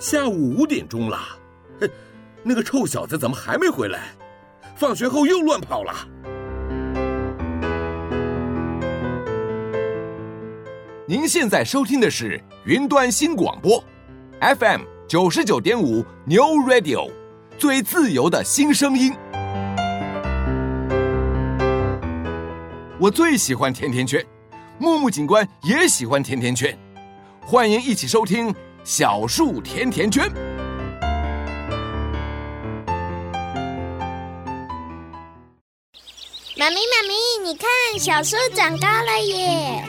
下午五点钟了，哼，那个臭小子怎么还没回来？放学后又乱跑了。您现在收听的是云端新广播，FM 九十九点五 New Radio，最自由的新声音。我最喜欢甜甜圈，木木警官也喜欢甜甜圈，欢迎一起收听小树甜甜圈。妈咪，妈咪，你看，小树长高了耶！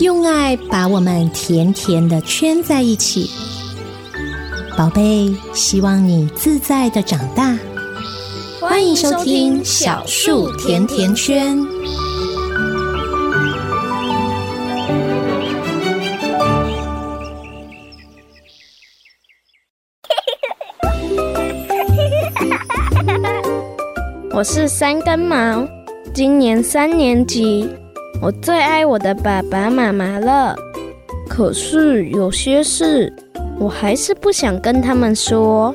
用爱把我们甜甜的圈在一起，宝贝，希望你自在的长大。欢迎收听小树甜甜圈。我是三根毛，今年三年级。我最爱我的爸爸妈妈了，可是有些事我还是不想跟他们说，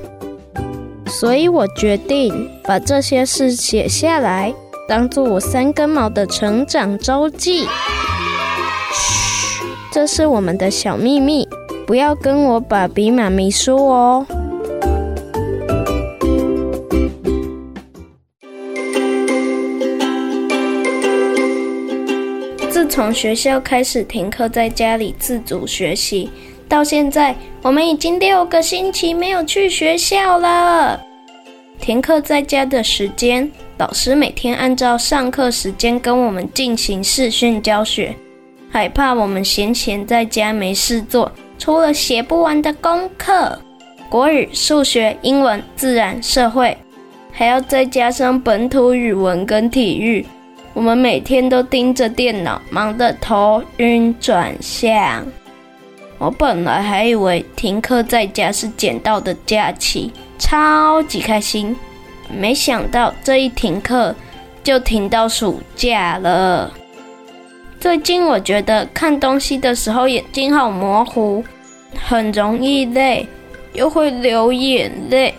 所以我决定把这些事写下来，当做我三根毛的成长周记。嘘，这是我们的小秘密，不要跟我爸比妈咪说哦。从学校开始停课，在家里自主学习，到现在我们已经六个星期没有去学校了。停课在家的时间，老师每天按照上课时间跟我们进行视讯教学，害怕我们闲闲在家没事做，除了写不完的功课，国语、数学、英文、自然、社会，还要再加上本土语文跟体育。我们每天都盯着电脑，忙得头晕转向。我本来还以为停课在家是捡到的假期，超级开心。没想到这一停课就停到暑假了。最近我觉得看东西的时候眼睛好模糊，很容易累，又会流眼泪。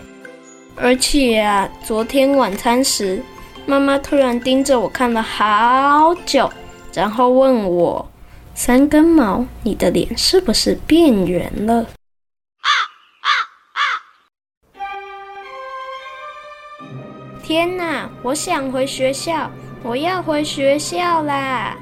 而且啊，昨天晚餐时，妈妈突然盯着我看了好久，然后问我：“三根毛，你的脸是不是变圆了？”！天哪，我想回学校，我要回学校啦！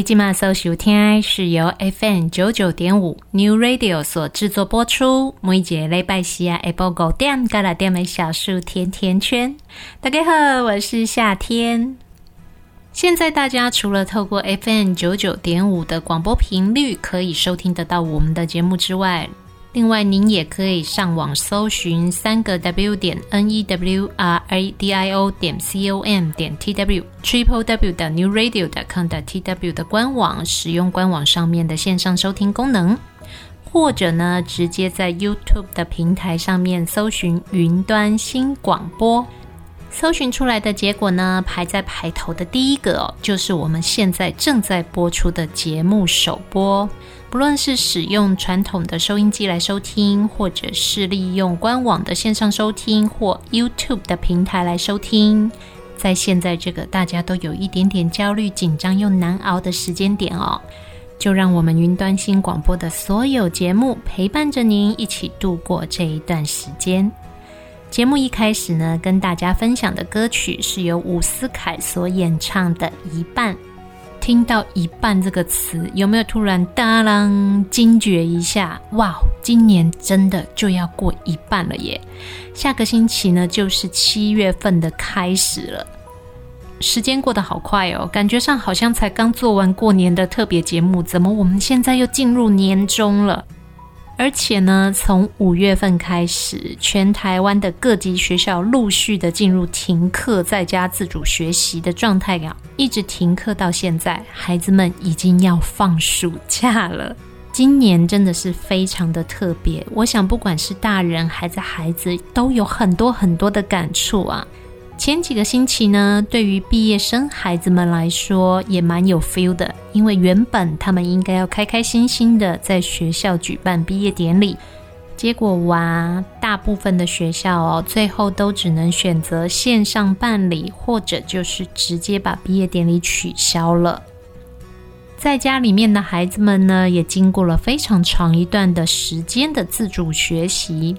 你今晚所收听是由 FM 九九点五 New Radio 所制作播出。每一节礼拜四啊，下晡五点到六点的小树甜甜圈。大家好，我是夏天。现在大家除了透过 FM 九九点五的广播频率可以收听得到我们的节目之外，另外，您也可以上网搜寻三个 W 点 N E W R A D I O 点 C O M 点 T W Triple W 的 New Radio 的 com 的 T W 的官网，使用官网上面的线上收听功能，或者呢，直接在 YouTube 的平台上面搜寻云端新广播，搜寻出来的结果呢，排在排头的第一个哦，就是我们现在正在播出的节目首播。不论是使用传统的收音机来收听，或者是利用官网的线上收听或 YouTube 的平台来收听，在现在这个大家都有一点点焦虑、紧张又难熬的时间点哦，就让我们云端新广播的所有节目陪伴着您一起度过这一段时间。节目一开始呢，跟大家分享的歌曲是由伍思凯所演唱的《一半》。听到“一半”这个词，有没有突然当啷惊觉一下？哇，今年真的就要过一半了耶！下个星期呢，就是七月份的开始了。时间过得好快哦，感觉上好像才刚做完过年的特别节目，怎么我们现在又进入年终了？而且呢，从五月份开始，全台湾的各级学校陆续的进入停课在家自主学习的状态啊，一直停课到现在，孩子们已经要放暑假了。今年真的是非常的特别，我想不管是大人还是孩子，都有很多很多的感触啊。前几个星期呢，对于毕业生孩子们来说也蛮有 feel 的，因为原本他们应该要开开心心的在学校举办毕业典礼，结果哇，大部分的学校哦，最后都只能选择线上办理，或者就是直接把毕业典礼取消了。在家里面的孩子们呢，也经过了非常长一段的时间的自主学习。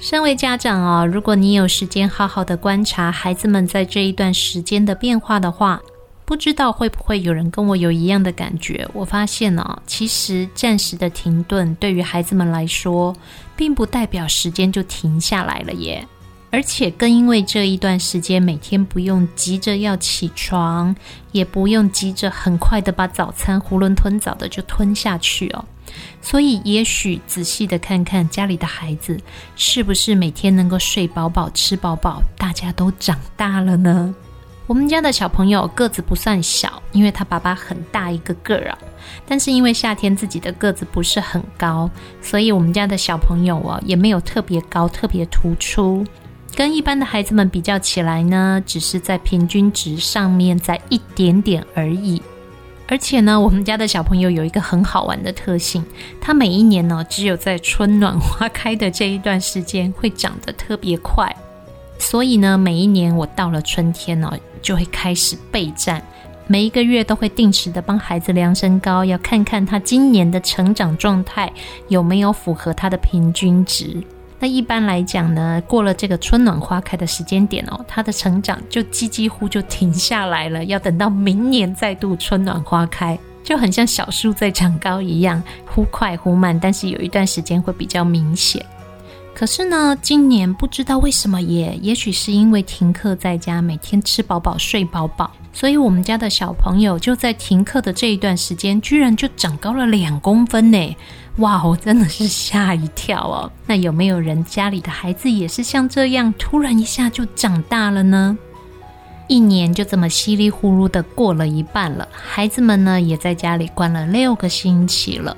身为家长哦，如果你有时间好好的观察孩子们在这一段时间的变化的话，不知道会不会有人跟我有一样的感觉？我发现呢、其实暂时的停顿对于孩子们来说，并不代表时间就停下来了耶。而且更因为这一段时间，每天不用急着要起床，也不用急着很快的把早餐囫囵吞枣的就吞下去哦。所以，也许仔细的看看家里的孩子，是不是每天能够睡饱饱、吃饱饱，大家都长大了呢？我们家的小朋友个子不算小，因为他爸爸很大一个个儿啊。但是因为夏天自己的个子不是很高，所以我们家的小朋友哦，也没有特别高、特别突出。跟一般的孩子们比较起来呢，只是在平均值上面在一点点而已。而且呢，我们家的小朋友有一个很好玩的特性，他每一年呢，只有在春暖花开的这一段时间会长得特别快。所以呢，每一年我到了春天呢，就会开始备战，每一个月都会定时的帮孩子量身高，要看看他今年的成长状态有没有符合他的平均值。那一般来讲呢，过了这个春暖花开的时间点哦，它的成长就几几乎就停下来了，要等到明年再度春暖花开，就很像小树在长高一样，忽快忽慢，但是有一段时间会比较明显。可是呢，今年不知道为什么也，也许是因为停课在家，每天吃饱饱睡饱饱，所以我们家的小朋友就在停课的这一段时间，居然就长高了两公分呢。哇，哦真的是吓一跳哦！那有没有人家里的孩子也是像这样，突然一下就长大了呢？一年就这么稀里糊涂的过了一半了，孩子们呢也在家里关了六个星期了。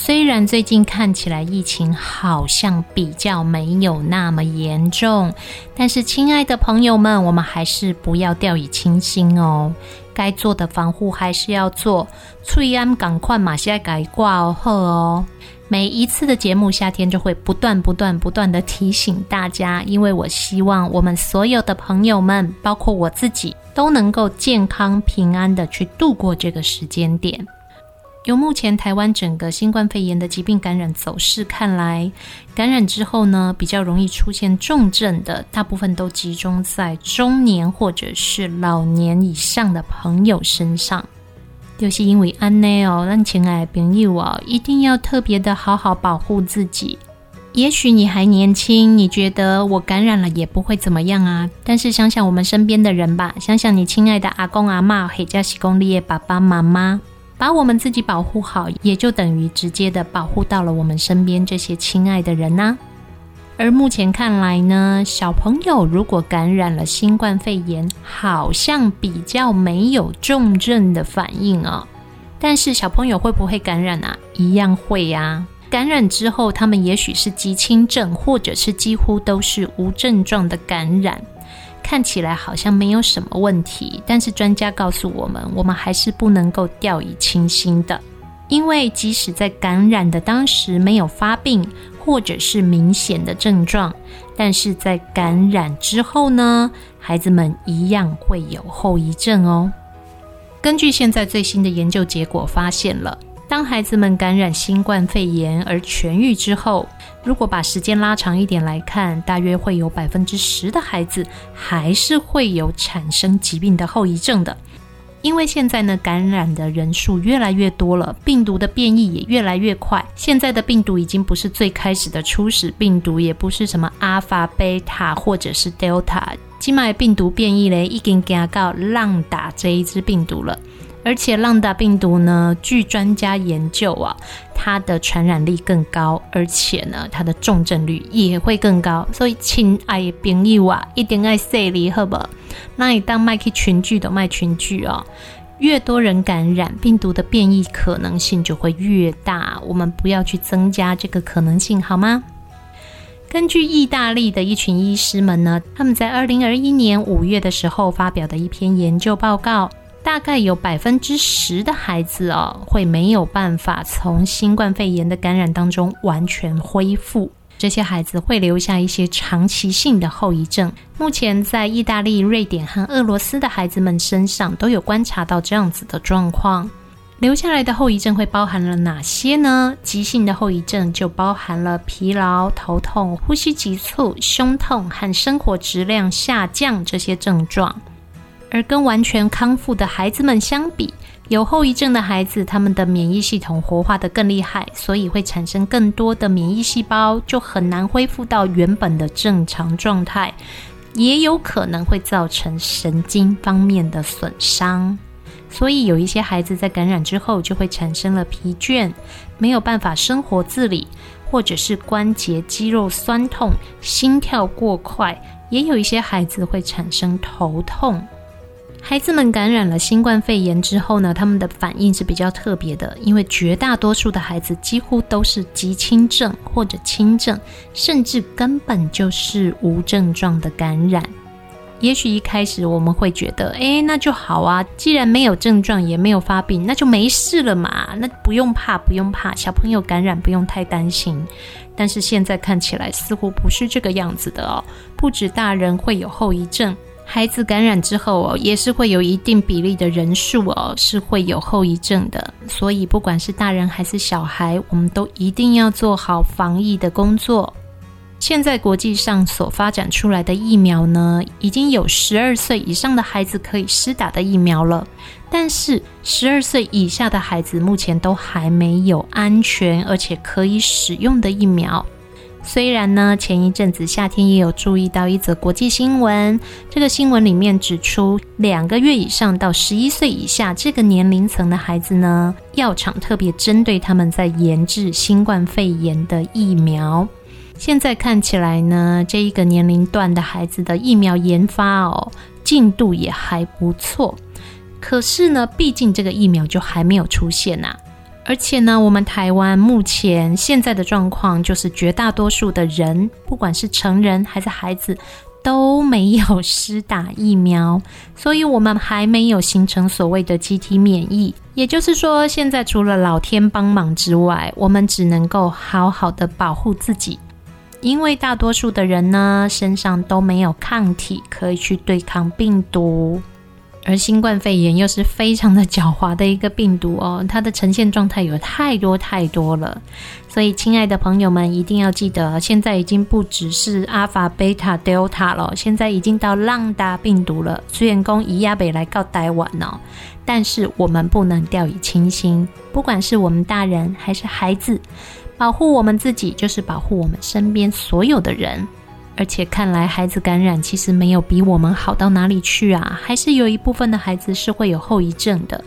虽然最近看起来疫情好像比较没有那么严重，但是亲爱的朋友们，我们还是不要掉以轻心哦。该做的防护还是要做，翠安赶快马上改挂哦呵哦。每一次的节目，夏天就会不断不断不断的提醒大家，因为我希望我们所有的朋友们，包括我自己，都能够健康平安的去度过这个时间点。由目前台湾整个新冠肺炎的疾病感染走势看来，感染之后呢，比较容易出现重症的，大部分都集中在中年或者是老年以上的朋友身上。就是因为安内哦，让亲爱的朋友哦，一定要特别的好好保护自己。也许你还年轻，你觉得我感染了也不会怎么样啊。但是想想我们身边的人吧，想想你亲爱的阿公阿嬷，或者是公你的爸爸妈妈。把我们自己保护好，也就等于直接的保护到了我们身边这些亲爱的人呐、而目前看来呢，小朋友如果感染了新冠肺炎，好像比较没有重症的反应、哦。但是小朋友会不会感染啊？一样会呀、啊。感染之后，他们也许是极轻症，或者是几乎都是无症状的感染。看起来好像没有什么问题，但是专家告诉我们，我们还是不能够掉以轻心的，因为即使在感染的当时没有发病或者是明显的症状，但是在感染之后呢，孩子们一样会有后遗症哦。根据现在最新的研究结果发现了。当孩子们感染新冠肺炎而痊愈之后，如果把时间拉长一点来看，大约会有百分之十的孩子还是会有产生疾病的后遗症的。因为现在呢，感染的人数越来越多了，病毒的变异也越来越快。现在的病毒已经不是最开始的初始病毒，也不是什么阿法、贝塔或者是德尔塔，今麦病毒变异嘞，已经讲到浪打这一支病毒了。而且，浪达病毒呢，据专家研究啊，它的传染力更高，而且呢，它的重症率也会更高。所以，亲爱的朋友啊，一定要小心，好不？那你当麦去群聚的麦群聚哦，越多人感染，病毒的变异可能性就会越大。我们不要去增加这个可能性，好吗？根据意大利的一群医师们呢，他们在二零二一年五月的时候发表的一篇研究报告。大概有百分之十的孩子哦，会没有办法从新冠肺炎的感染当中完全恢复。这些孩子会留下一些长期性的后遗症。目前在意大利、瑞典和俄罗斯的孩子们身上都有观察到这样子的状况。留下来的后遗症会包含了哪些呢？急性的后遗症就包含了疲劳、头痛、呼吸急促、胸痛和生活质量下降这些症状。而跟完全康复的孩子们相比，有后遗症的孩子，他们的免疫系统活化得更厉害，所以会产生更多的免疫细胞，就很难恢复到原本的正常状态，也有可能会造成神经方面的损伤。所以有一些孩子在感染之后，就会产生了疲倦，没有办法生活自理，或者是关节肌肉酸痛、心跳过快，也有一些孩子会产生头痛。孩子们感染了新冠肺炎之后呢，他们的反应是比较特别的，因为绝大多数的孩子几乎都是极轻症或者轻症，甚至根本就是无症状的感染。也许一开始我们会觉得，哎，那就好啊，既然没有症状，也没有发病，那就没事了嘛，那不用怕，不用怕，小朋友感染不用太担心。但是现在看起来似乎不是这个样子的哦，不止大人会有后遗症。孩子感染之后哦，也是会有一定比例的人数哦，是会有后遗症的。所以不管是大人还是小孩，我们都一定要做好防疫的工作。现在国际上所发展出来的疫苗呢，已经有十二岁以上的孩子可以施打的疫苗了，但是十二岁以下的孩子目前都还没有安全而且可以使用的疫苗。虽然呢，前一阵子夏天也有注意到一则国际新闻，这个新闻里面指出，两个月以上到十一岁以下这个年龄层的孩子呢，药厂特别针对他们在研制新冠肺炎的疫苗。现在看起来呢，这一个年龄段的孩子的疫苗研发哦，进度也还不错。可是呢，毕竟这个疫苗就还没有出现呐、啊。而且呢，我们台湾目前现在的状况就是，绝大多数的人，不管是成人还是孩子，都没有施打疫苗，所以我们还没有形成所谓的集体免疫。也就是说，现在除了老天帮忙之外，我们只能够好好的保护自己，因为大多数的人呢，身上都没有抗体可以去对抗病毒。而新冠肺炎又是非常的狡猾的一个病毒哦，它的呈现状态有太多太多了，所以亲爱的朋友们一定要记得，现在已经不只是阿法、贝塔、德尔塔了，现在已经到浪达病毒了。虽然讲以亚北来告台湾哦，但是我们不能掉以轻心，不管是我们大人还是孩子，保护我们自己就是保护我们身边所有的人。而且看来孩子感染其实没有比我们好到哪里去啊，还是有一部分的孩子是会有后遗症的。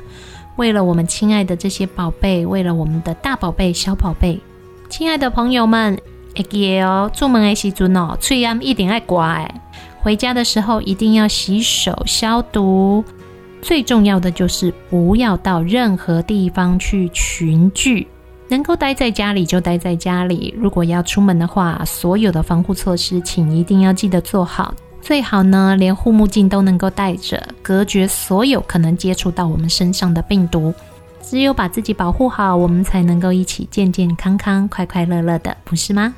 为了我们亲爱的这些宝贝，为了我们的大宝贝、小宝贝，亲爱的朋友们，会记得哦，出门的时阵哦，嘴要一定要刮哎，回家的时候一定要洗手消毒。最重要的就是不要到任何地方去群聚。能够待在家里就待在家里，如果要出门的话，所有的防护措施请一定要记得做好。最好呢，连护目镜都能够戴着，隔绝所有可能接触到我们身上的病毒。只有把自己保护好，我们才能够一起健健康康、快快乐乐的，不是吗？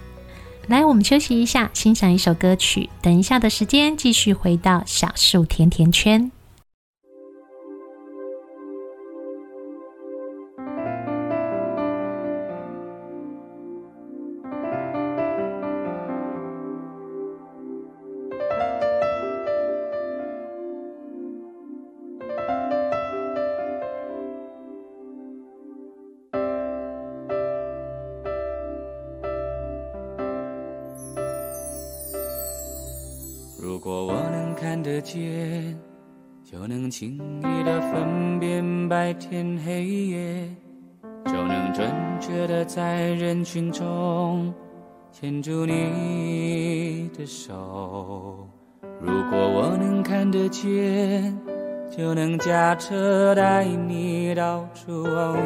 来，我们休息一下，欣赏一首歌曲。等一下的时间，继续回到小树甜甜圈。见，就能轻易地分辨白天黑夜，就能准确地在人群中牵住你的手。如果我能看得见，就能驾车带你到处遨游，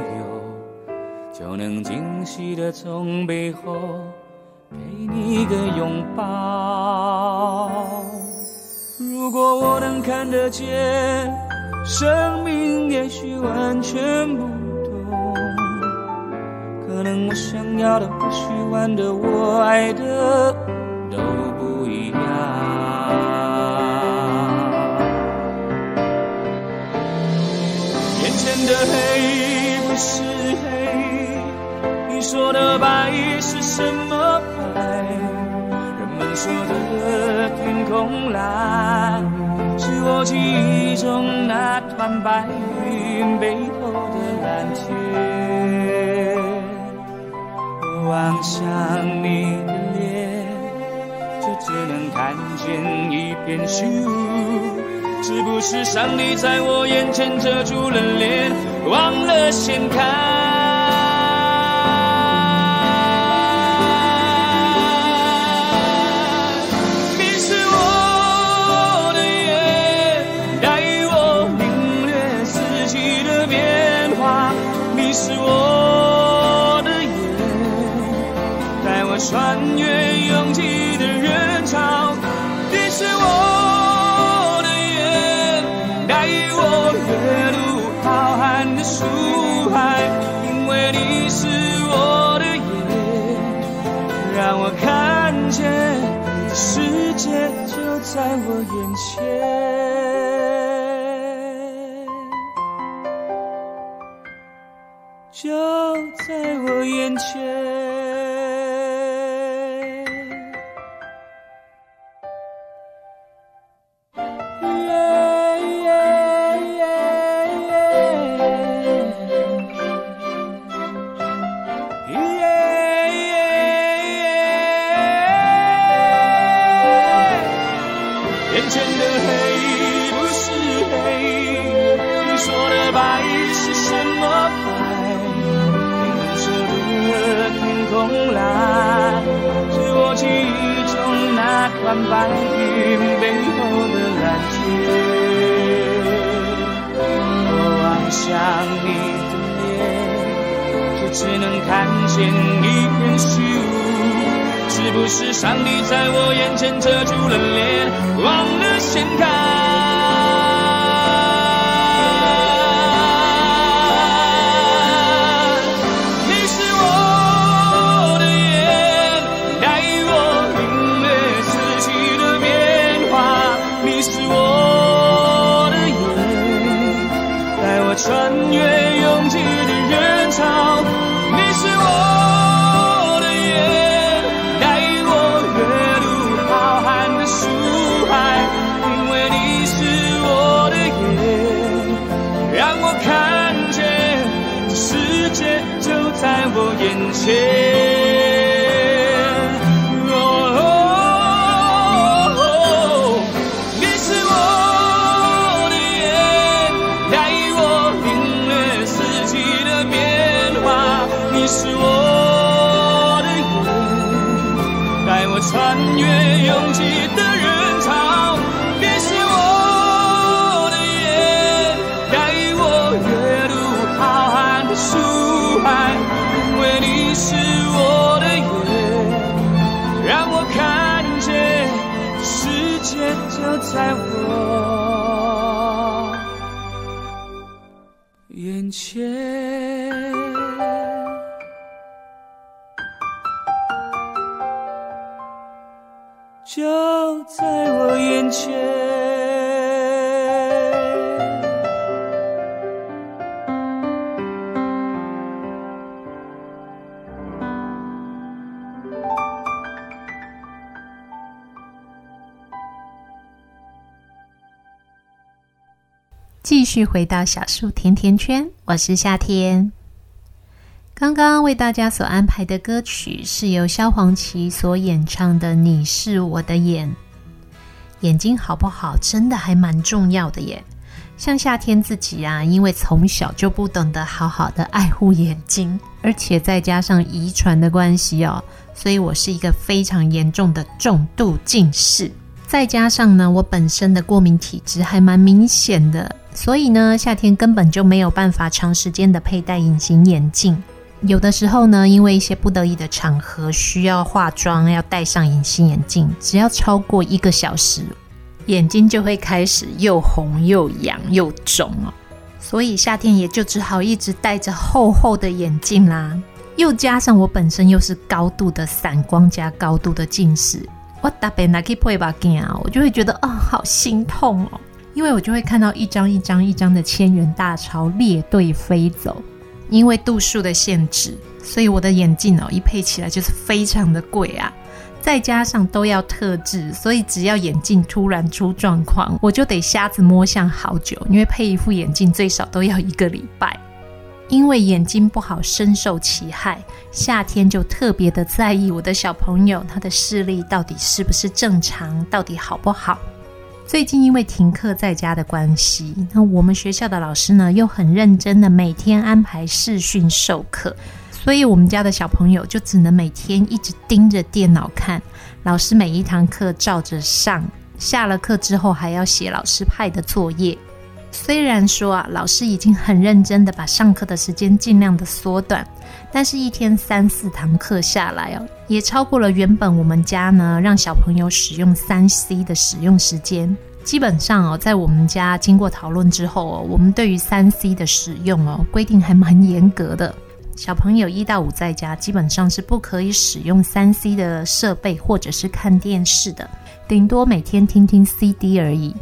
就能惊喜地从背后给你一个拥抱。如果我能看得见，生命也许完全不同。可能我想要的、不喜欢的、我爱的都不一样。眼前的黑不是黑，你说的白是什么白？说的天空蓝。是我记忆中那团白云背后的蓝天。望向你的脸，就只能看见一片虚无。是不是上帝在我眼前遮住了脸，忘了掀开？我的眼，带我阅读浩瀚的书海。因为你是我的眼，让我看见世界就在我眼前，就在我眼前。续回到小树甜甜圈，我是夏天。刚刚为大家所安排的歌曲是由萧煌奇所演唱的《你是我的眼》。眼睛好不好，真的还蛮重要的耶。像夏天自己啊，因为从小就不懂得好好的爱护眼睛，而且再加上遗传的关系哦，所以我是一个非常严重的重度近视。再加上呢，我本身的过敏体质还蛮明显的。所以呢，夏天根本就没有办法长时间的佩戴隐形眼镜。有的时候呢，因为一些不得已的场合需要化妆，要戴上隐形眼镜，只要超过一个小时，眼睛就会开始又红又痒又肿哦。所以夏天也就只好一直戴着厚厚的眼镜啦。又加上我本身又是高度的散光加高度的近视，我特别拿去配把镜啊，我就会觉得啊、哦，好心痛哦。因为我就会看到一张一张一张的千元大钞列队飞走，因为度数的限制，所以我的眼镜哦一配起来就是非常的贵啊。再加上都要特制，所以只要眼镜突然出状况，我就得瞎子摸象好久。因为配一副眼镜最少都要一个礼拜。因为眼睛不好，深受其害，夏天就特别的在意我的小朋友他的视力到底是不是正常，到底好不好。最近因为停课在家的关系，那我们学校的老师呢又很认真的每天安排视讯授课。所以，我们家的小朋友就只能每天一直盯着电脑看，老师每一堂课照着上，下了课之后还要写老师派的作业。虽然说啊，老师已经很认真的把上课的时间尽量的缩短，但是一天三四堂课下来哦，也超过了原本我们家呢让小朋友使用三 C 的使用时间。基本上哦，在我们家经过讨论之后哦，我们对于三 C 的使用哦规定还蛮严格的。小朋友一到五在家，基本上是不可以使用三 C 的设备或者是看电视的，顶多每天听听 CD 而已。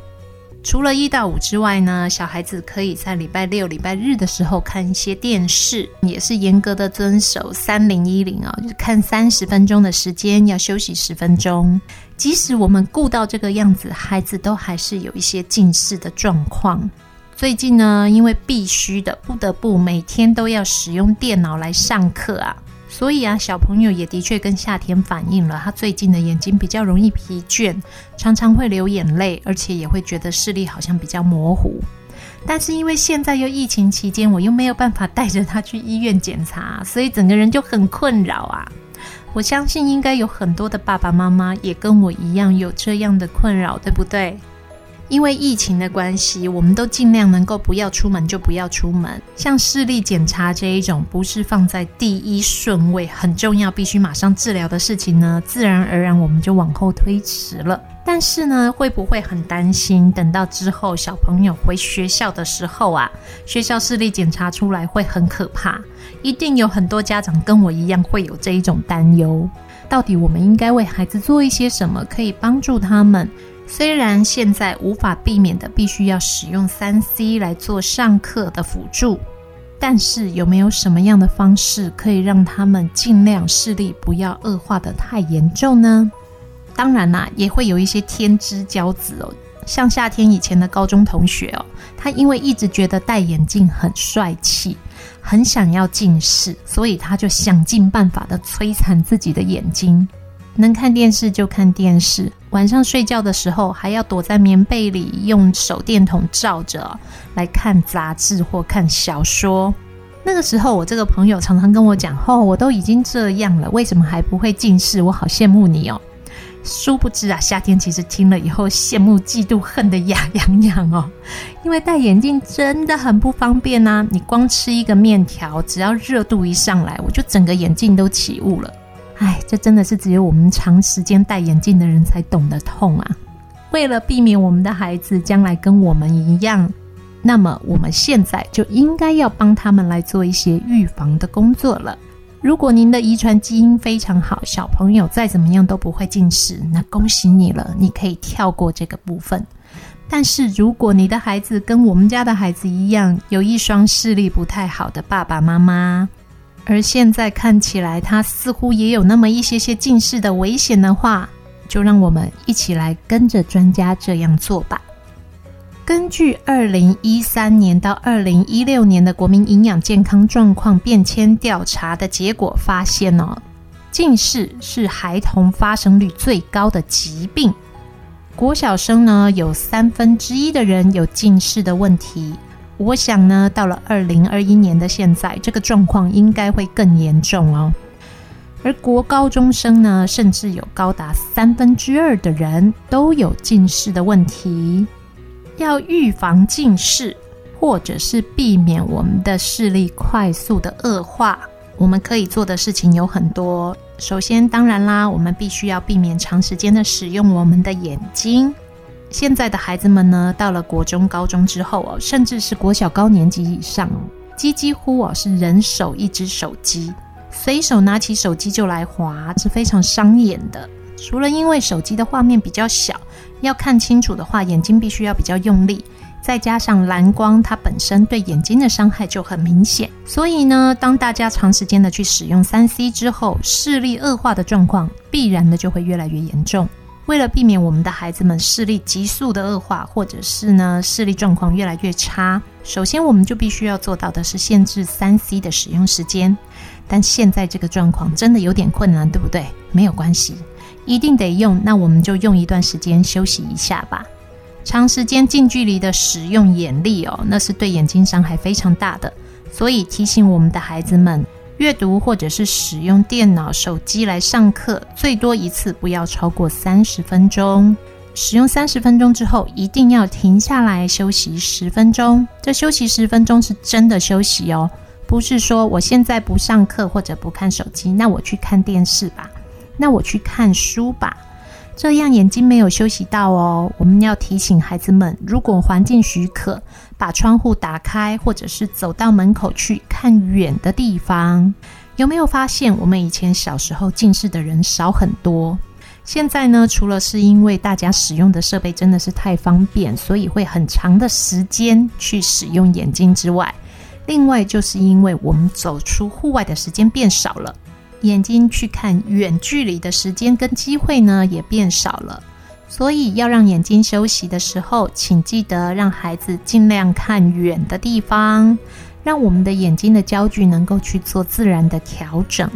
除了一到五之外呢，小孩子可以在礼拜六、礼拜日的时候看一些电视，也是严格的遵守三零一零啊，就是看三十分钟的时间，要休息十分钟。即使我们顾到这个样子，孩子都还是有一些近视的状况。最近呢，因为必须的，不得不每天都要使用电脑来上课啊，所以啊，小朋友也的确跟夏天反映了，他最近的眼睛比较容易疲倦，常常会流眼泪，而且也会觉得视力好像比较模糊。但是因为现在又疫情期间，我又没有办法带着他去医院检查，所以整个人就很困扰啊。我相信应该有很多的爸爸妈妈也跟我一样有这样的困扰，对不对？因为疫情的关系，我们都尽量能够不要出门就不要出门。像视力检查这一种不是放在第一顺位、很重要、必须马上治疗的事情呢，自然而然我们就往后推迟了。但是呢，会不会很担心？等到之后小朋友回学校的时候啊，学校视力检查出来会很可怕。一定有很多家长跟我一样会有这一种担忧。到底我们应该为孩子做一些什么，可以帮助他们？虽然现在无法避免的必须要使用三 C 来做上课的辅助，但是有没有什么样的方式可以让他们尽量视力不要恶化得太严重呢？当然啦，也会有一些天之骄子哦，像夏天以前的高中同学哦，他因为一直觉得戴眼镜很帅气，很想要近视，所以他就想尽办法的摧残自己的眼睛。能看电视就看电视，晚上睡觉的时候还要躲在棉被里，用手电筒照着来看杂志或看小说。那个时候，我这个朋友常常跟我讲：“哦，我都已经这样了，为什么还不会近视？我好羡慕你哦。”殊不知啊，夏天其实听了以后，羡慕、嫉妒、恨得牙痒痒哦。因为戴眼镜真的很不方便呐、啊，你光吃一个面条，只要热度一上来，我就整个眼镜都起雾了。哎，这真的是只有我们长时间戴眼镜的人才懂得痛啊！为了避免我们的孩子将来跟我们一样，那么我们现在就应该要帮他们来做一些预防的工作了。如果您的遗传基因非常好，小朋友再怎么样都不会近视，那恭喜你了，你可以跳过这个部分。但是如果你的孩子跟我们家的孩子一样，有一双视力不太好的爸爸妈妈，而现在看起来，他似乎也有那么一些些近视的危险的话，就让我们一起来跟着专家这样做吧。根据二零一三年到二零一六年的国民营养健康状况变迁调查的结果发现哦，近视是孩童发生率最高的疾病。国小生呢，有三分之一的人有近视的问题。我想呢，到了二零二一年的现在，这个状况应该会更严重哦。而国高中生呢，甚至有高达三分之二的人都有近视的问题。要预防近视，或者是避免我们的视力快速的恶化，我们可以做的事情有很多。首先，当然啦，我们必须要避免长时间的使用我们的眼睛。现在的孩子们呢，到了国中、高中之后哦，甚至是国小高年级以上，几几乎哦是人手一只手机，随手拿起手机就来滑，是非常伤眼的。除了因为手机的画面比较小，要看清楚的话，眼睛必须要比较用力，再加上蓝光，它本身对眼睛的伤害就很明显。所以呢，当大家长时间的去使用三 C 之后，视力恶化的状况必然的就会越来越严重。为了避免我们的孩子们视力急速的恶化，或者是呢视力状况越来越差，首先我们就必须要做到的是限制三 C 的使用时间。但现在这个状况真的有点困难，对不对？没有关系，一定得用，那我们就用一段时间休息一下吧。长时间近距离的使用眼力哦，那是对眼睛伤害非常大的。所以提醒我们的孩子们。阅读或者是使用电脑、手机来上课，最多一次不要超过三十分钟。使用三十分钟之后，一定要停下来休息十分钟。这休息十分钟是真的休息哦，不是说我现在不上课或者不看手机，那我去看电视吧，那我去看书吧。这样眼睛没有休息到哦。我们要提醒孩子们，如果环境许可，把窗户打开，或者是走到门口去看远的地方。有没有发现，我们以前小时候近视的人少很多？现在呢，除了是因为大家使用的设备真的是太方便，所以会很长的时间去使用眼睛之外，另外就是因为我们走出户外的时间变少了。眼睛去看远距离的时间跟机会呢，也变少了，所以要让眼睛休息的时候，请记得让孩子尽量看远的地方，让我们的眼睛的焦距能够去做自然的调整。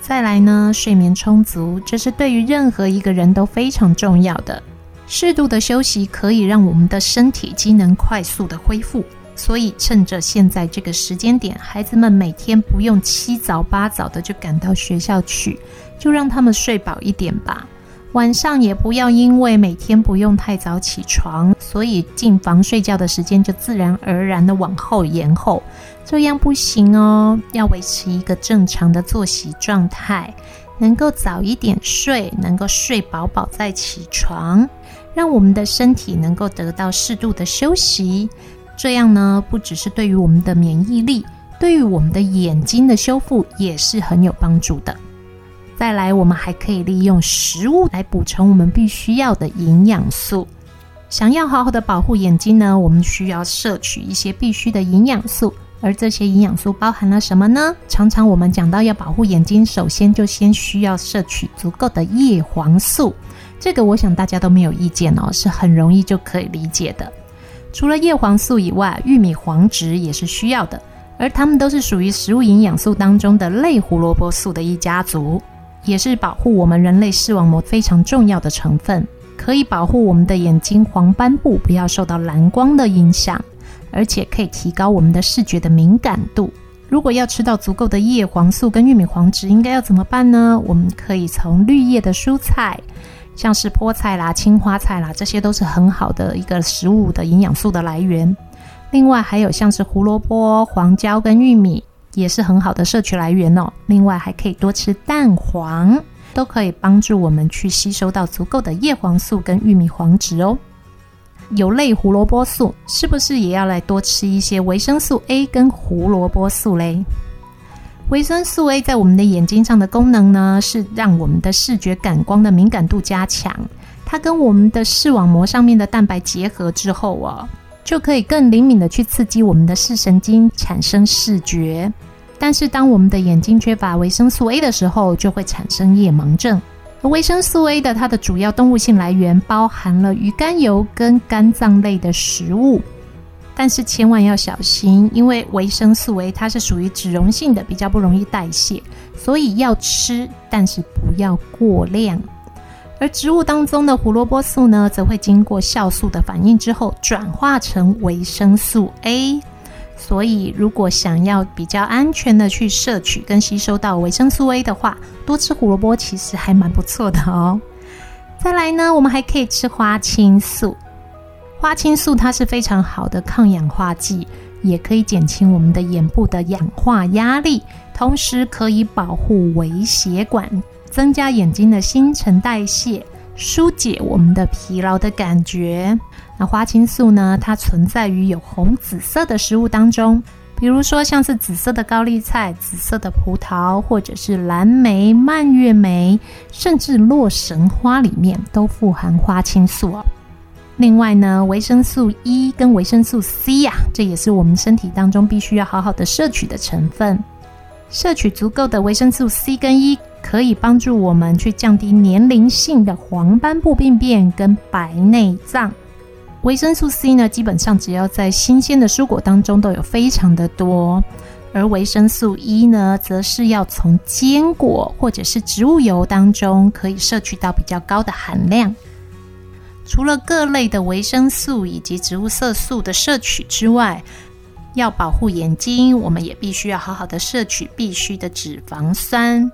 再来呢，睡眠充足，这是对于任何一个人都非常重要的。适度的休息可以让我们的身体机能快速的恢复。所以，趁着现在这个时间点，孩子们每天不用七早八早的就赶到学校去，就让他们睡饱一点吧。晚上也不要因为每天不用太早起床，所以进房睡觉的时间就自然而然的往后延后，这样不行哦。要维持一个正常的作息状态，能够早一点睡，能够睡饱饱再起床，让我们的身体能够得到适度的休息。这样呢，不只是对于我们的免疫力，对于我们的眼睛的修复也是很有帮助的。再来，我们还可以利用食物来补充我们必须要的营养素。想要好好的保护眼睛呢，我们需要摄取一些必须的营养素。而这些营养素包含了什么呢？常常我们讲到要保护眼睛，首先就先需要摄取足够的叶黄素。这个我想大家都没有意见哦，是很容易就可以理解的。除了叶黄素以外，玉米黄质也是需要的，而它们都是属于食物营养素当中的类胡萝卜素的一家族，也是保护我们人类视网膜非常重要的成分，可以保护我们的眼睛黄斑部不要受到蓝光的影响，而且可以提高我们的视觉的敏感度。如果要吃到足够的叶黄素跟玉米黄质，应该要怎么办呢？我们可以从绿叶的蔬菜。像是菠菜啦、青花菜啦，这些都是很好的一个食物的营养素的来源。另外还有像是胡萝卜、黄椒跟玉米，也是很好的摄取来源哦。另外还可以多吃蛋黄，都可以帮助我们去吸收到足够的叶黄素跟玉米黄质哦。有类胡萝卜素，是不是也要来多吃一些维生素 A 跟胡萝卜素嘞？维生素 A 在我们的眼睛上的功能呢，是让我们的视觉感光的敏感度加强。它跟我们的视网膜上面的蛋白结合之后哦，就可以更灵敏的去刺激我们的视神经，产生视觉。但是当我们的眼睛缺乏维生素 A 的时候，就会产生夜盲症。而维生素 A 的它的主要动物性来源包含了鱼肝油跟肝脏类的食物。但是千万要小心，因为维生素 A 它是属于脂溶性的，比较不容易代谢，所以要吃，但是不要过量。而植物当中的胡萝卜素呢，则会经过酵素的反应之后，转化成维生素 A。所以如果想要比较安全的去摄取跟吸收到维生素 A 的话，多吃胡萝卜其实还蛮不错的哦。再来呢，我们还可以吃花青素。花青素它是非常好的抗氧化剂，也可以减轻我们的眼部的氧化压力，同时可以保护微血管，增加眼睛的新陈代谢，疏解我们的疲劳的感觉。那花青素呢，它存在于有红紫色的食物当中，比如说像是紫色的高丽菜、紫色的葡萄，或者是蓝莓、蔓越莓，甚至洛神花里面都富含花青素哦。另外呢，维生素 E 跟维生素 C 呀、啊，这也是我们身体当中必须要好好的摄取的成分。摄取足够的维生素 C 跟 E，可以帮助我们去降低年龄性的黄斑部病变跟白内障。维生素 C 呢，基本上只要在新鲜的蔬果当中都有非常的多，而维生素 E 呢，则是要从坚果或者是植物油当中可以摄取到比较高的含量。除了各类的维生素以及植物色素的摄取之外，要保护眼睛，我们也必须要好好的摄取必需的脂肪酸。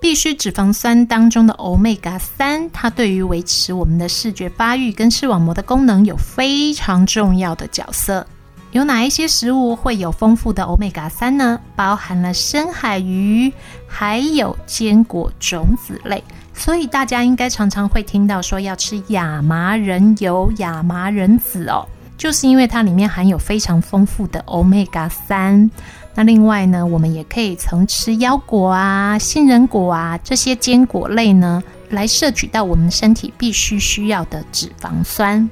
必需脂肪酸当中的 Omega 三，它对于维持我们的视觉发育跟视网膜的功能有非常重要的角色。有哪一些食物会有丰富的 Omega 三呢？包含了深海鱼，还有坚果种子类。所以大家应该常常会听到说要吃亚麻仁油、亚麻仁籽哦，就是因为它里面含有非常丰富的 Omega 三。那另外呢，我们也可以从吃腰果啊、杏仁果啊这些坚果类呢，来摄取到我们身体必须需要的脂肪酸。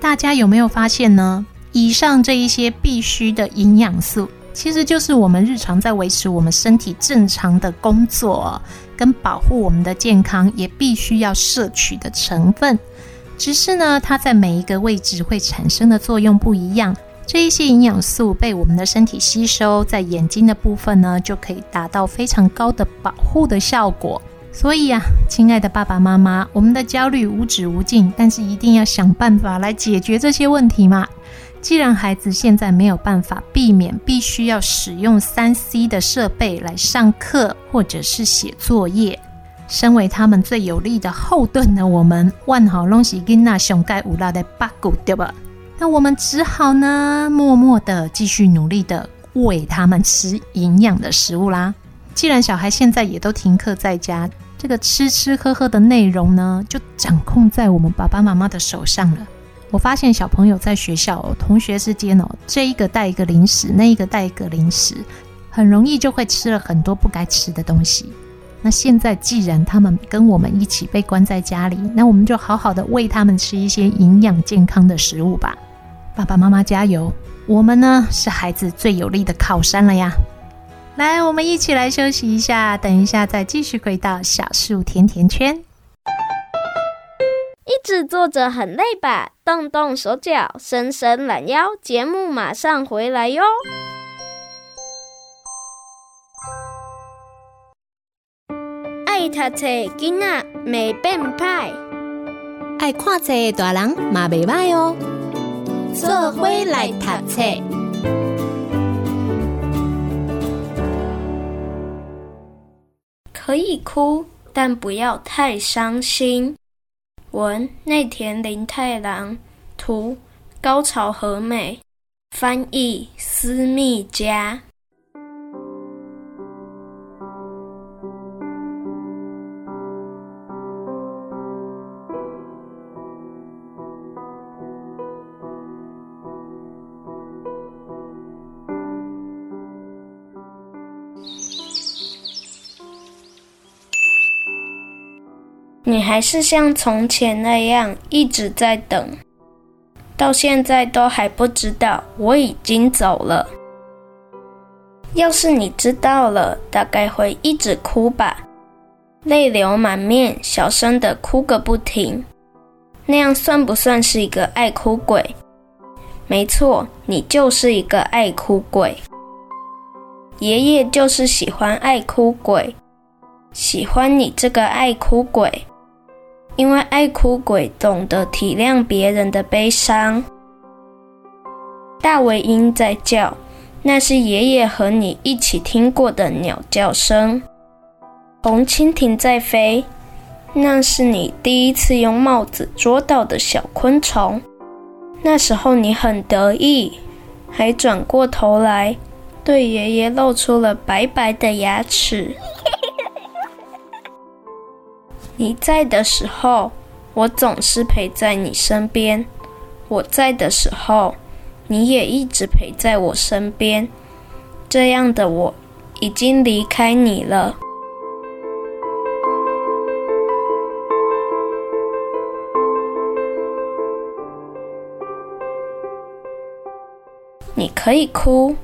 大家有没有发现呢？以上这一些必须的营养素，其实就是我们日常在维持我们身体正常的工作。跟保护我们的健康也必须要摄取的成分，只是呢，它在每一个位置会产生的作用不一样。这一些营养素被我们的身体吸收，在眼睛的部分呢，就可以达到非常高的保护的效果。所以啊，亲爱的爸爸妈妈，我们的焦虑无止无尽，但是一定要想办法来解决这些问题嘛。既然孩子现在没有办法避免必须要使用三 C 的设备来上课或者是写作业，身为他们最有力的后盾呢，我们万好拢是囡仔上盖有力的八股，对吧？那我们只好呢，默默的继续努力的喂他们吃营养的食物啦。既然小孩现在也都停课在家，这个吃吃喝喝的内容呢，就掌控在我们爸爸妈妈的手上了。我发现小朋友在学校，同学之间哦，这一个带一个零食，那一个带一个零食，很容易就会吃了很多不该吃的东西。那现在既然他们跟我们一起被关在家里，那我们就好好的喂他们吃一些营养健康的食物吧。爸爸妈妈加油，我们呢是孩子最有力的靠山了呀。来，我们一起来休息一下，等一下再继续回到小树甜甜圈。一直坐着很累吧？动动手脚，伸伸懒腰，节目马上回来哟！爱读册囡仔没变歹，爱看册大人嘛袂歹哦。做伙来读册，可以哭，但不要太伤心。文内田林太郎，图高潮和美，翻译思密加。你还是像从前那样一直在等，到现在都还不知道我已经走了。要是你知道了，大概会一直哭吧，泪流满面，小声的哭个不停。那样算不算是一个爱哭鬼？没错，你就是一个爱哭鬼。爷爷就是喜欢爱哭鬼，喜欢你这个爱哭鬼。因为爱哭鬼懂得体谅别人的悲伤。大尾鹰在叫，那是爷爷和你一起听过的鸟叫声。红蜻蜓在飞，那是你第一次用帽子捉到的小昆虫。那时候你很得意，还转过头来对爷爷露出了白白的牙齿。你在的时候我总是陪在你身边。我在的时候你也一直陪在我身边。这样的我已经离开你了。你可以哭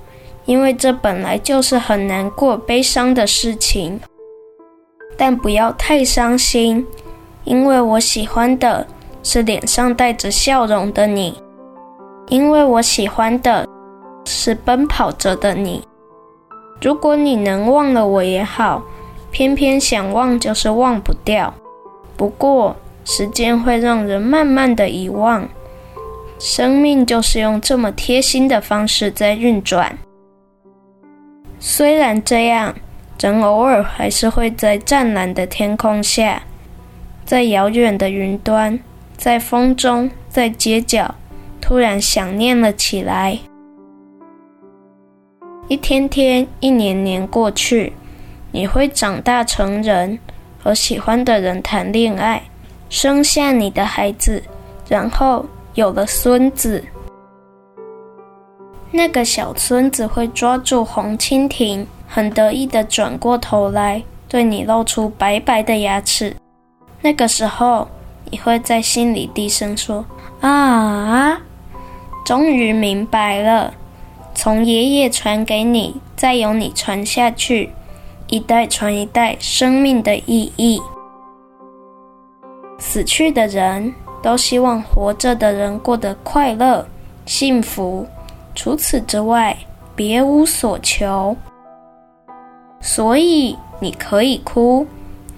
因为这本来就是很难过悲伤的事情。但不要太伤心，因为我喜欢的是脸上带着笑容的你，因为我喜欢的是奔跑着的你。如果你能忘了我也好，偏偏想忘就是忘不掉。不过，时间会让人慢慢的遗忘。生命就是用这么贴心的方式在运转。虽然这样，人偶尔还是会在湛蓝的天空下，在遥远的云端，在风中，在街角，突然想念了起来。一天天，一年年过去，你会长大成人，和喜欢的人谈恋爱，生下你的孩子，然后。有了孙子，那个小孙子会抓住红蜻蜓，很得意地转过头来，对你露出白白的牙齿。那个时候，你会在心里低声说：“啊，终于明白了，从爷爷传给你，再由你传下去，一代传一代，生命的意义。”死去的人。都希望活着的人过得快乐、幸福，除此之外别无所求。所以你可以哭，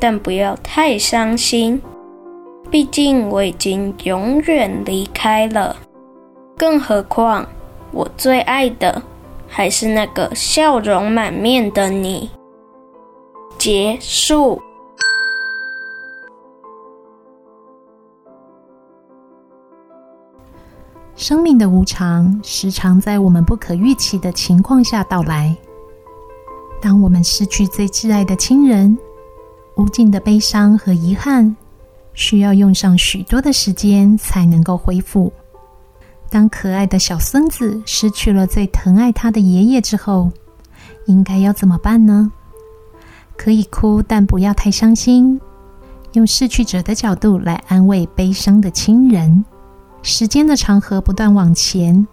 但不要太伤心。毕竟我已经永远离开了，更何况我最爱的还是那个笑容满面的你。结束。生命的无常，时常在我们不可预期的情况下到来。当我们失去最挚爱的亲人，无尽的悲伤和遗憾，需要用上许多的时间才能够恢复。当可爱的小孙子失去了最疼爱他的爷爷之后，应该要怎么办呢？可以哭，但不要太伤心。用逝去者的角度来安慰悲伤的亲人。时间的长河不断往前，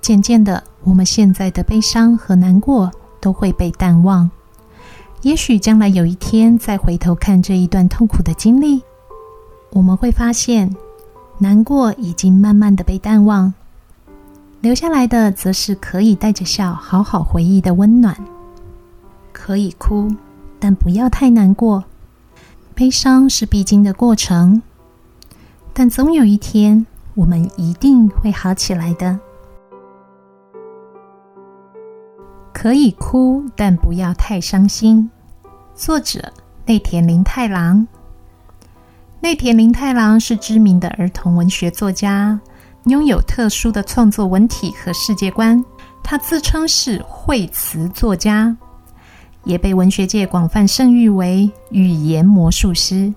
渐渐的，我们现在的悲伤和难过都会被淡忘。也许将来有一天再回头看这一段痛苦的经历，我们会发现，难过已经慢慢的被淡忘，留下来的则是可以带着笑好好回忆的温暖。可以哭，但不要太难过。悲伤是必经的过程，但总有一天。我们一定会好起来的。可以哭，但不要太伤心。作者：内田林太郎。内田林太郎是知名的儿童文学作家，拥有特殊的创作文体和世界观。他自称是绘词作家，也被文学界广泛盛誉为语言魔术师。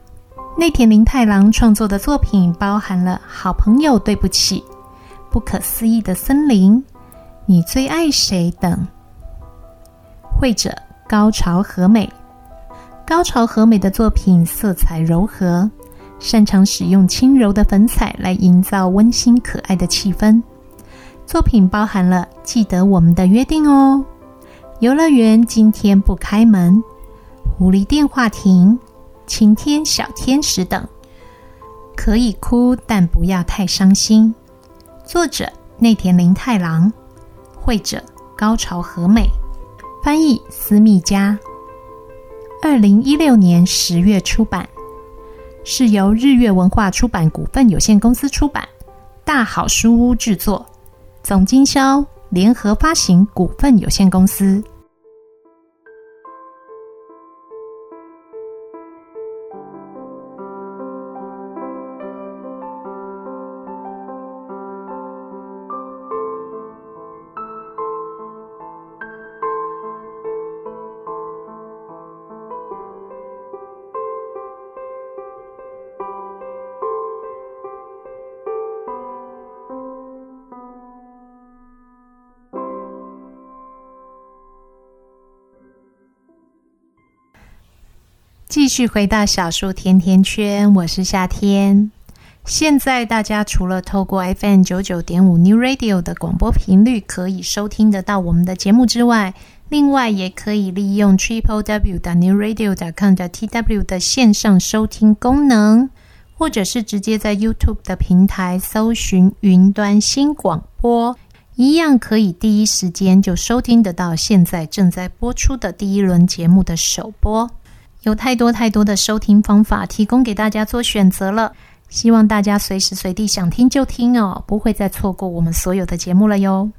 内田林太郎创作的作品包含了《好朋友对不起》《不可思议的森林》《你最爱谁》等。绘者高潮和美，高潮和美的作品色彩柔和，擅长使用轻柔的粉彩来营造温馨可爱的气氛。作品包含了《记得我们的约定哦》《游乐园今天不开门》《狐狸电话亭》。晴天小天使等，可以哭，但不要太伤心。作者：内田林太郎，绘者：高潮和美，翻译：思密加。二零一六年十月出版，是由日月文化出版股份有限公司出版，大好书屋制作，总经销联合发行股份有限公司。继续回到小树甜甜圈，我是夏天。现在大家除了透过 FM 九九点五 New Radio 的广播频率可以收听得到我们的节目之外，另外也可以利用 Triple W 的 New Radio 点 com 的 TW 的线上收听功能，或者是直接在 YouTube 的平台搜寻云端新广播，一样可以第一时间就收听得到现在正在播出的第一轮节目的首播。有太多太多的收听方法提供给大家做选择了。希望大家随时随地想听就听哦，不会再错过我们所有的节目了哟。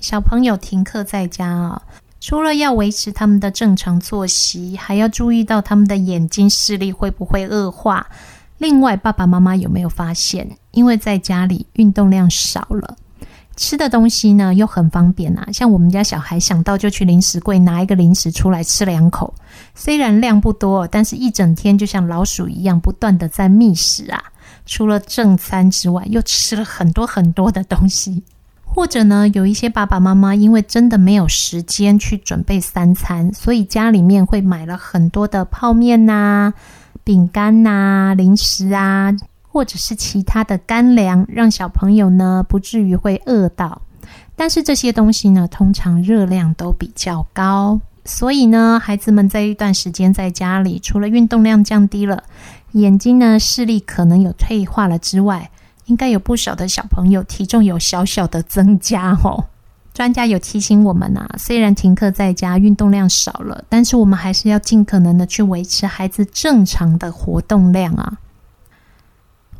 小朋友停课在家哦，除了要维持他们的正常作息，还要注意到他们的眼睛视力会不会恶化。另外，爸爸妈妈有没有发现，因为在家里运动量少了，吃的东西呢又很方便啊，像我们家小孩想到就去零食柜拿一个零食出来吃两口，虽然量不多，但是一整天就像老鼠一样不断的在觅食啊。除了正餐之外，又吃了很多很多的东西。或者呢，有一些爸爸妈妈因为真的没有时间去准备三餐，所以家里面会买了很多的泡面呐、饼干呐、零食啊。或者是其他的干粮，让小朋友呢不至于会饿到。但是这些东西呢，通常热量都比较高，所以呢，孩子们在一段时间在家里，除了运动量降低了，眼睛呢视力可能有退化了之外，应该有不少的小朋友体重有小小的增加哦。专家有提醒我们啊，虽然停课在家，运动量少了，但是我们还是要尽可能的去维持孩子正常的活动量啊。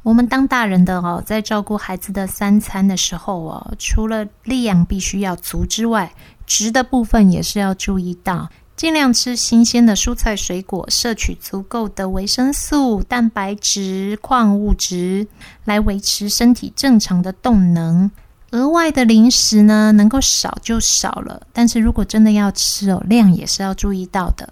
我们当大人的哦，在照顾孩子的三餐的时候哦，除了量必须要足之外，质的部分也是要注意到，尽量吃新鲜的蔬菜水果，摄取足够的维生素、蛋白质、矿物质，来维持身体正常的动能。额外的零食呢，能够少就少了，但是如果真的要吃哦，量也是要注意到的。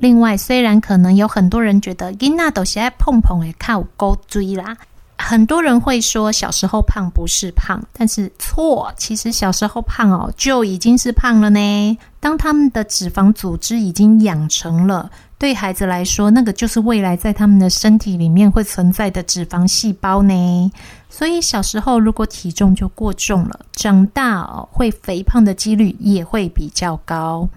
另外，虽然可能有很多人觉得囡仔都是爱碰碰的靠勾追啦，很多人会说小时候胖不是胖，但是错，其实小时候胖哦就已经是胖了呢。当他们的脂肪组织已经养成了，对孩子来说，那个就是未来在他们的身体里面会存在的脂肪细胞呢。所以小时候如果体重就过重了，长大哦会肥胖的几率也会比较高。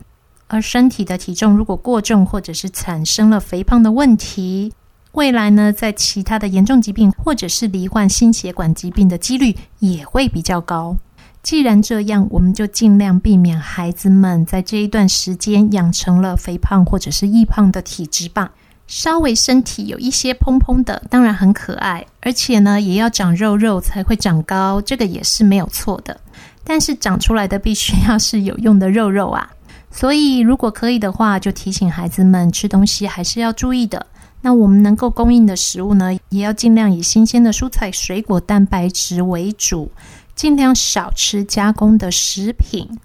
而身体的体重如果过重，或者是产生了肥胖的问题，未来呢，在其他的严重疾病或者是罹患心血管疾病的几率也会比较高。既然这样，我们就尽量避免孩子们在这一段时间养成了肥胖或者是易胖的体质吧。稍微身体有一些蓬蓬的，当然很可爱，而且呢，也要长肉肉才会长高，这个也是没有错的。但是长出来的必须要是有用的肉肉啊。所以，如果可以的话，就提醒孩子们吃东西还是要注意的。那我们能够供应的食物呢，也要尽量以新鲜的蔬菜、水果、蛋白质为主，尽量少吃加工的食品。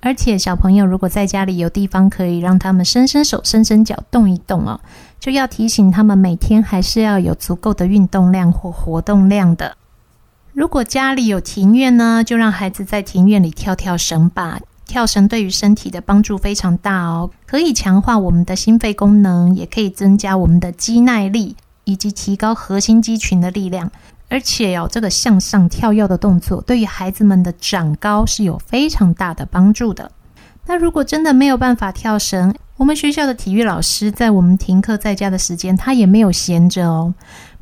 而且，小朋友如果在家里有地方可以让他们伸伸手、伸伸脚、动一动哦，就要提醒他们每天还是要有足够的运动量或活动量的。如果家里有庭院呢，就让孩子在庭院里跳跳绳吧。跳绳对于身体的帮助非常大哦，可以强化我们的心肺功能，也可以增加我们的肌耐力，以及提高核心肌群的力量。而且哦，这个向上跳跃的动作对于孩子们的长高是有非常大的帮助的。那如果真的没有办法跳绳，我们学校的体育老师在我们停课在家的时间，他也没有闲着哦。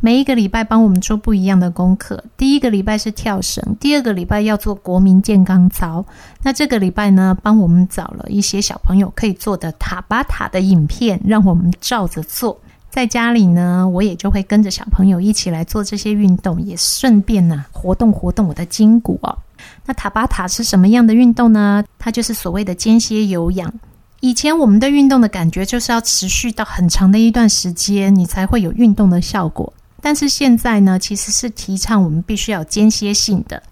每一个礼拜帮我们做不一样的功课。第一个礼拜是跳绳，第二个礼拜要做国民健康操。那这个礼拜呢，帮我们找了一些小朋友可以做的塔巴塔的影片，让我们照着做。在家里呢，我也就会跟着小朋友一起来做这些运动，也顺便呢活动活动我的筋骨哦。那塔巴塔是什么样的运动呢？它就是所谓的间歇有氧。以前我们的运动的感觉就是要持续到很长的一段时间，你才会有运动的效果。但是现在呢，其实是提倡我们必须要间歇性的，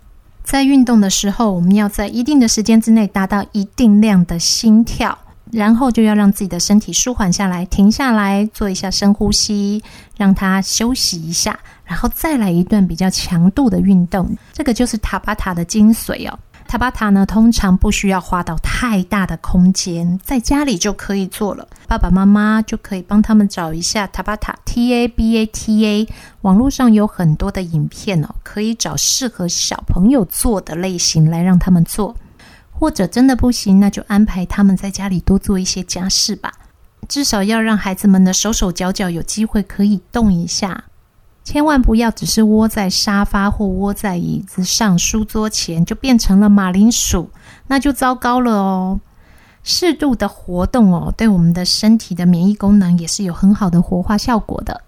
在运动的时候，我们要在一定的时间之内达到一定量的心跳，然后就要让自己的身体舒缓下来，停下来做一下深呼吸，让它休息一下，然后再来一段比较强度的运动。这个就是塔巴塔的精髓哦。塔巴塔呢，通常不需要花到太大的空间，在家里就可以做了。爸爸妈妈就可以帮他们找一下塔巴塔 T A B A T A，网络上有很多的影片哦，可以找适合小朋友做的类型来让他们做。或者真的不行，那就安排他们在家里多做一些家事吧，至少要让孩子们的手手脚脚有机会可以动一下。千万不要只是窝在沙发或窝在椅子上、书桌前，就变成了马铃薯，那就糟糕了哦。适度的活动哦，对我们的身体的免疫功能也是有很好的活化效果的。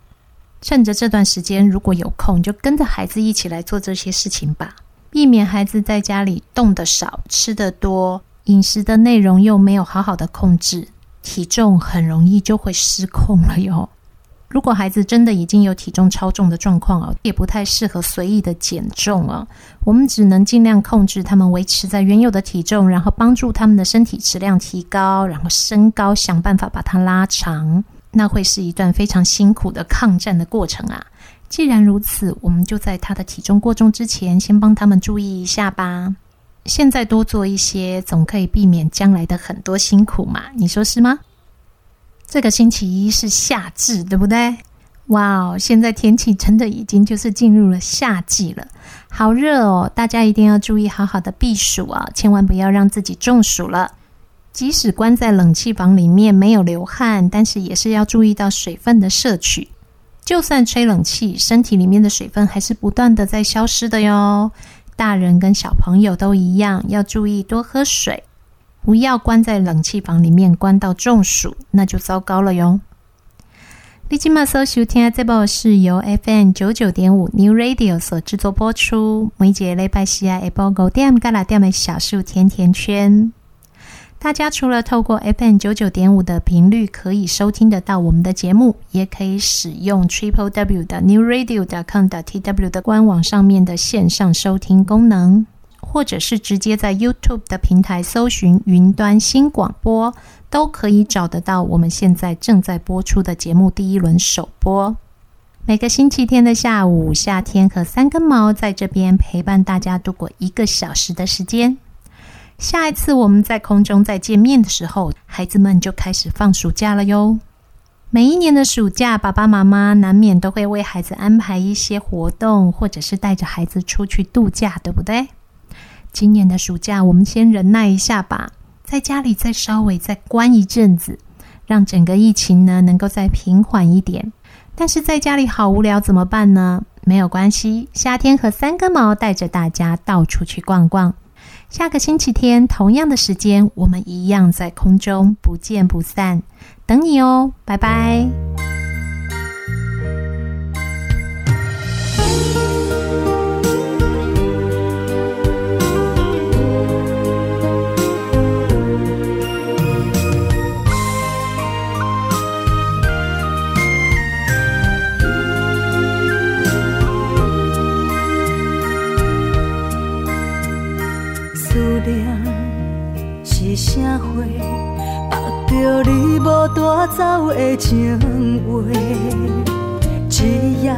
趁着这段时间，如果有空，就跟着孩子一起来做这些事情吧，避免孩子在家里动得少、吃得多，饮食的内容又没有好好的控制，体重很容易就会失控了哟。如果孩子真的已经有体重超重的状况啊，也不太适合随意的减重啊。我们只能尽量控制他们维持在原有的体重，然后帮助他们的身体质量提高，然后身高想办法把它拉长。那会是一段非常辛苦的抗战的过程啊。既然如此，我们就在他的体重过重之前，先帮他们注意一下吧。现在多做一些，总可以避免将来的很多辛苦嘛。你说是吗？这个星期一是夏至，对不对？哇哦，现在天气真的已经就是进入了夏季了，好热哦！大家一定要注意好好的避暑啊，千万不要让自己中暑了。即使关在冷气房里面没有流汗，但是也是要注意到水分的摄取。就算吹冷气，身体里面的水分还是不断的在消失的哟。大人跟小朋友都一样，要注意多喝水。不要关在冷气房里面，关到中暑，那就糟糕了哟。你今麦所收听这部是由 FM 九九点五 New Radio 所制作播出，每节礼拜四下午五点到六点的小树甜甜圈。大家除了透过 FM 九九点五的频率可以收听得到我们的节目，也可以使用 Triple W 的 New Radio 点 com 的 TW 的官网上面的线上收听功能。或者是直接在 YouTube 的平台搜寻“云端新广播”，都可以找得到我们现在正在播出的节目第一轮首播。每个星期天的下午，夏天和三根毛在这边陪伴大家度过一个小时的时间。下一次我们在空中再见面的时候，孩子们就开始放暑假了哟。每一年的暑假，爸爸妈妈难免都会为孩子安排一些活动，或者是带着孩子出去度假，对不对？今年的暑假，我们先忍耐一下吧，在家里再稍微再关一阵子，让整个疫情呢能够再平缓一点。但是在家里好无聊怎么办呢？没有关系，夏天和三根毛带着大家到处去逛逛。下个星期天同样的时间，我们一样在空中不见不散，等你哦，拜拜。我走的情话，一夜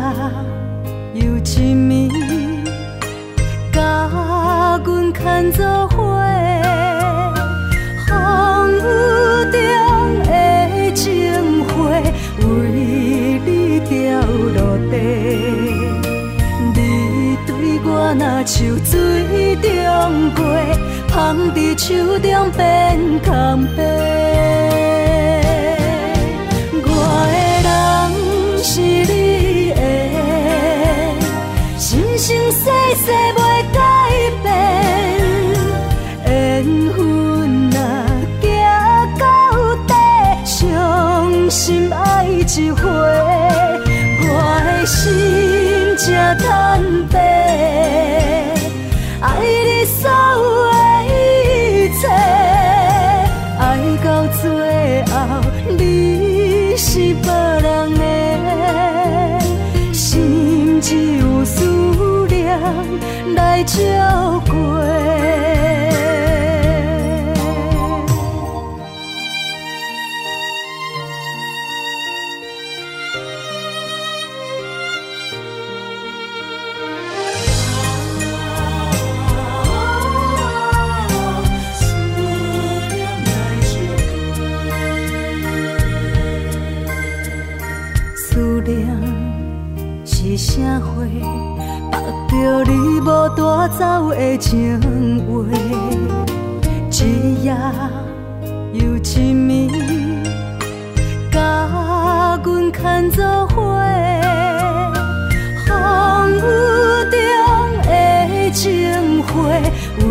又一暝，甲阮牵做伙。风雨中的情花，为你掉落地。你对我若像水中月。放伫手中变空白，你无带走的情话，一夜又一暝，甲阮牵做伙。风雨中的情花，为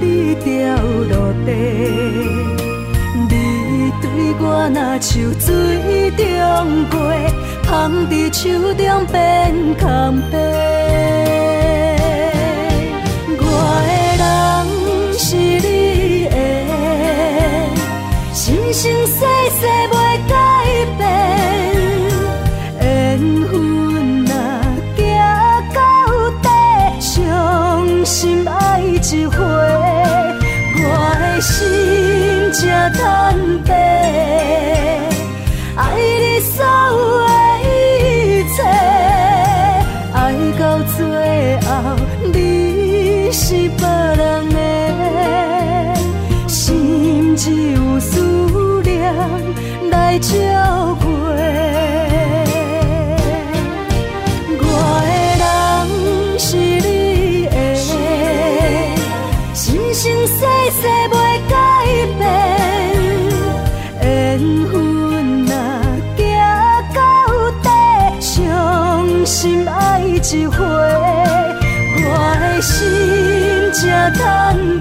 你掉落地。你对我若像水中月，捧在手中变空白。生生世世袂改变，缘分若行到底，伤心爱一回，我的心才坦白，爱你所有心